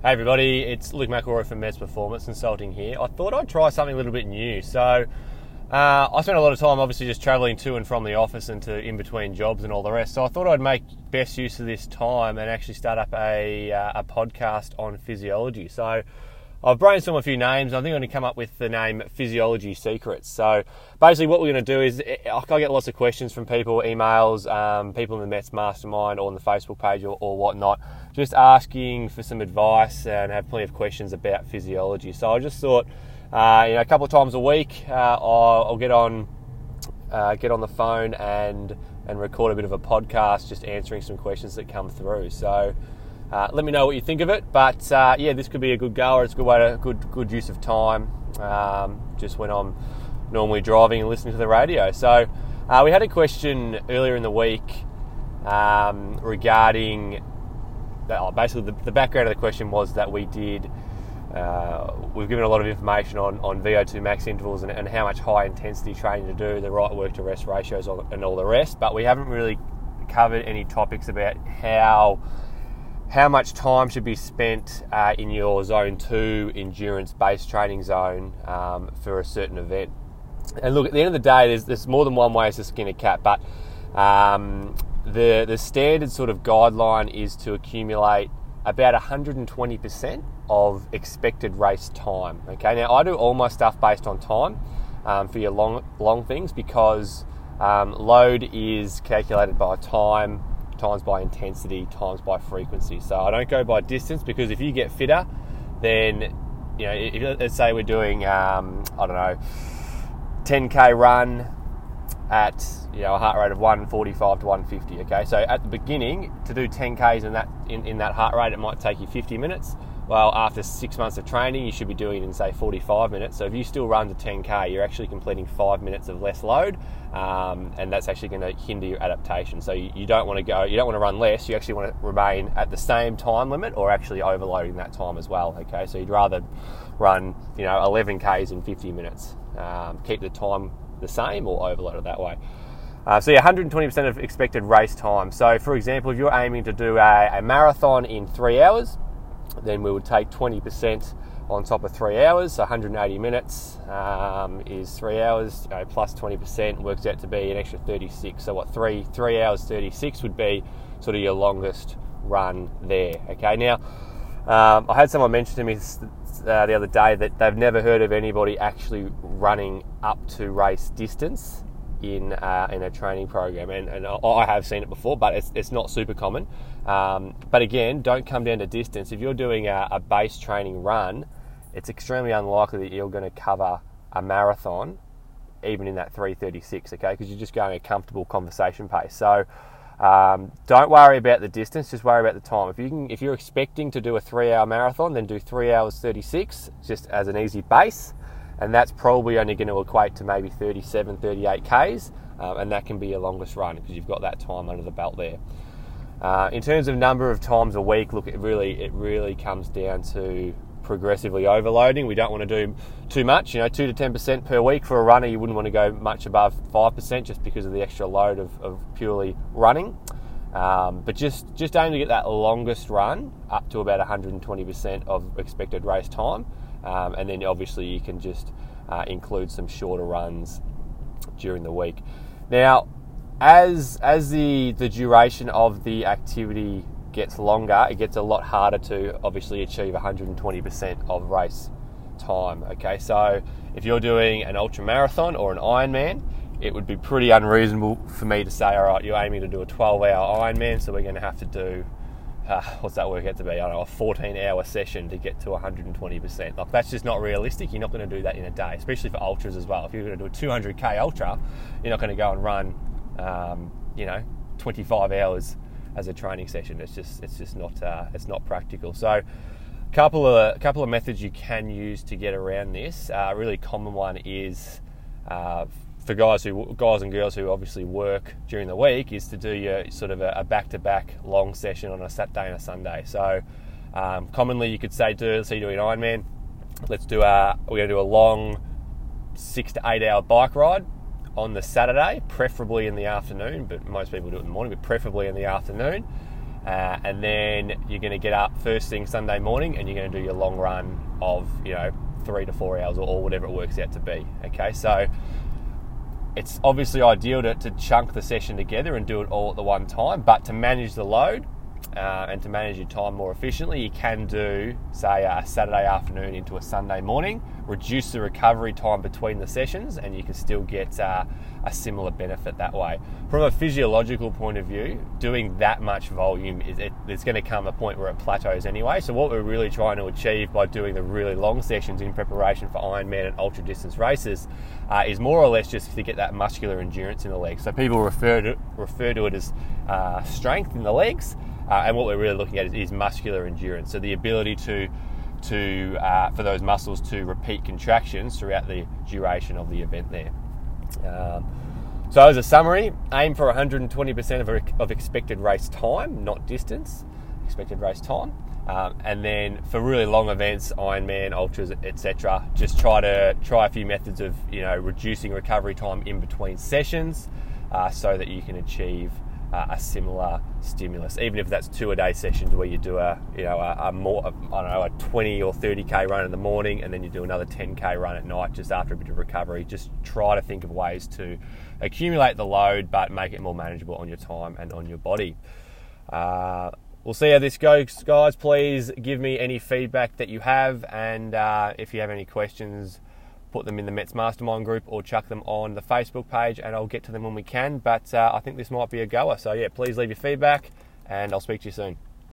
Hey everybody, it's Luke McElroy from Mets Performance Consulting here. I thought I'd try something a little bit new. So, uh, I spent a lot of time obviously just travelling to and from the office and to in between jobs and all the rest. So, I thought I'd make best use of this time and actually start up a, uh, a podcast on physiology. So, I've brainstormed a few names. I think I'm going to come up with the name Physiology Secrets. So basically, what we're going to do is I get lots of questions from people, emails, um, people in the Mets Mastermind or on the Facebook page or, or, whatnot, just asking for some advice and have plenty of questions about physiology. So I just thought, uh, you know, a couple of times a week, uh, I'll, I'll, get on, uh, get on the phone and and record a bit of a podcast, just answering some questions that come through. So. Uh, let me know what you think of it. But uh, yeah, this could be a good goer. It's a good way to good good use of time. Um, just when I'm normally driving and listening to the radio. So uh, we had a question earlier in the week um, regarding oh, basically the, the, background of the question was that we did. Uh, we've given a lot of information on, on VO2 max intervals and, and, how much high intensity training to do, the right work to rest ratios, and all the rest, but we haven't really covered any topics about how how much time should be spent uh, in your zone two endurance based training zone um, for a certain event. And look, at the end of the day, there's, there's more than one way to skin a cat, but um, the, the standard sort of guideline is to accumulate about 120% of expected race time. Okay, now I do all my stuff based on time um, for your long, long things because um, load is calculated by time times by intensity times by frequency. So I don't go by distance because if you get fitter, then you know, if, let's say we're doing um, I don't know, 10k run at you know a heart rate of 145 to 150. Okay, so at the beginning to do 10k's in that in, in that heart rate, it might take you 50 minutes. Well, after six months of training, you should be doing it in say 45 minutes. So if you still run to 10k, you're actually completing five minutes of less load, um, and that's actually going to hinder your adaptation. So you, you don't want to go, you don't want to run less. You actually want to remain at the same time limit, or actually overloading that time as well. Okay, so you'd rather run, you know, 11k's in 50 minutes, um, keep the time the same, or overload it that way. Uh, so yeah, 120% of expected race time. So for example, if you're aiming to do a, a marathon in three hours then we would take 20% on top of three hours, so 180 minutes um, is three hours you know, plus 20% works out to be an extra 36. So what three three hours 36 would be sort of your longest run there. Okay, now um, I had someone mention to me uh, the other day that they've never heard of anybody actually running up to race distance in uh, in a training program, and, and I have seen it before, but it's, it's not super common. Um, but again, don't come down to distance. If you're doing a, a base training run, it's extremely unlikely that you're going to cover a marathon, even in that 336. Okay, because you're just going a comfortable conversation pace. So. Um, don't worry about the distance, just worry about the time. If you can, if you're expecting to do a three-hour marathon, then do three hours 36, just as an easy base and that's probably only going to equate to maybe 37, 38 Ks, um, and that can be your longest run because you've got that time under the belt there. Uh, in terms of number of times a week, look, it really it really comes down to progressively overloading. We don't want to do too much, you know, two to ten percent per week for a runner. You wouldn't want to go much above five percent just because of the extra load of, of purely running. Um, but just just aim to get that longest run up to about 120% of expected race time. Um, and then obviously you can just uh, include some shorter runs during the week. Now, as as the the duration of the activity gets longer, it gets a lot harder to obviously achieve 120% of race time. Okay, so if you're doing an ultra marathon or an Ironman, it would be pretty unreasonable for me to say, all right, you're aiming to do a 12 hour Ironman, so we're going to have to do uh, what's that work out to be? I don't know, a 14 hour session to get to 120%. Like, that's just not realistic. You're not going to do that in a day, especially for ultras as well. If you're going to do a 200k ultra, you're not going to go and run, um, you know, 25 hours as a training session. It's just, it's just not, uh, it's not practical. So, a couple of couple of methods you can use to get around this. Uh, really common one is uh, for guys who guys and girls who obviously work during the week is to do your sort of a back to back long session on a Saturday and a Sunday. So um, commonly you could say do let's say you're doing Ironman. Let's do a we're gonna do a long six to eight hour bike ride on the Saturday, preferably in the afternoon, but most people do it in the morning, but preferably in the afternoon. Uh, and then you're going to get up first thing Sunday morning and you're going to do your long run of, you know, three to four hours or, or whatever it works out to be. Okay, so it's obviously ideal to, to chunk the session together and do it all at the one time, but to manage the load, uh, and to manage your time more efficiently, you can do, say, a Saturday afternoon into a Sunday morning, reduce the recovery time between the sessions, and you can still get uh, a similar benefit that way. From a physiological point of view, doing that much volume is it, there's going to come a point where it plateaus anyway. So what we're really trying to achieve by doing the really long sessions in preparation for Ironman and ultra distance races uh, is more or less just to get that muscular endurance in the legs. So people refer to refer to it as uh, strength in the legs. Uh, and what we're really looking at is, is, muscular endurance. So the ability to to uh, for those muscles to repeat contractions throughout the duration of the event there. Um, so as a summary, aim for 120% of, of expected race time, not distance, expected race time. Um, and then for really long events, Ironman, ultras, etc., just try to try a few methods of you know reducing recovery time in between sessions, uh, so that you can achieve uh, a similar stimulus, even if that's two a day sessions where you do a you know a, a more I don't know a 20 or 30k run in the morning and then you do another 10k run at night just after a bit of recovery. Just try to think of ways to accumulate the load but make it more manageable on your time and on your body. Uh, we'll see how this goes, guys. Please give me any feedback that you have, and uh, if you have any questions put them in the Mets Mastermind group or chuck them on the Facebook page, and I'll get to them when we can. But uh, I think this might be a goer. So, yeah, please leave your feedback, and I'll speak to you soon.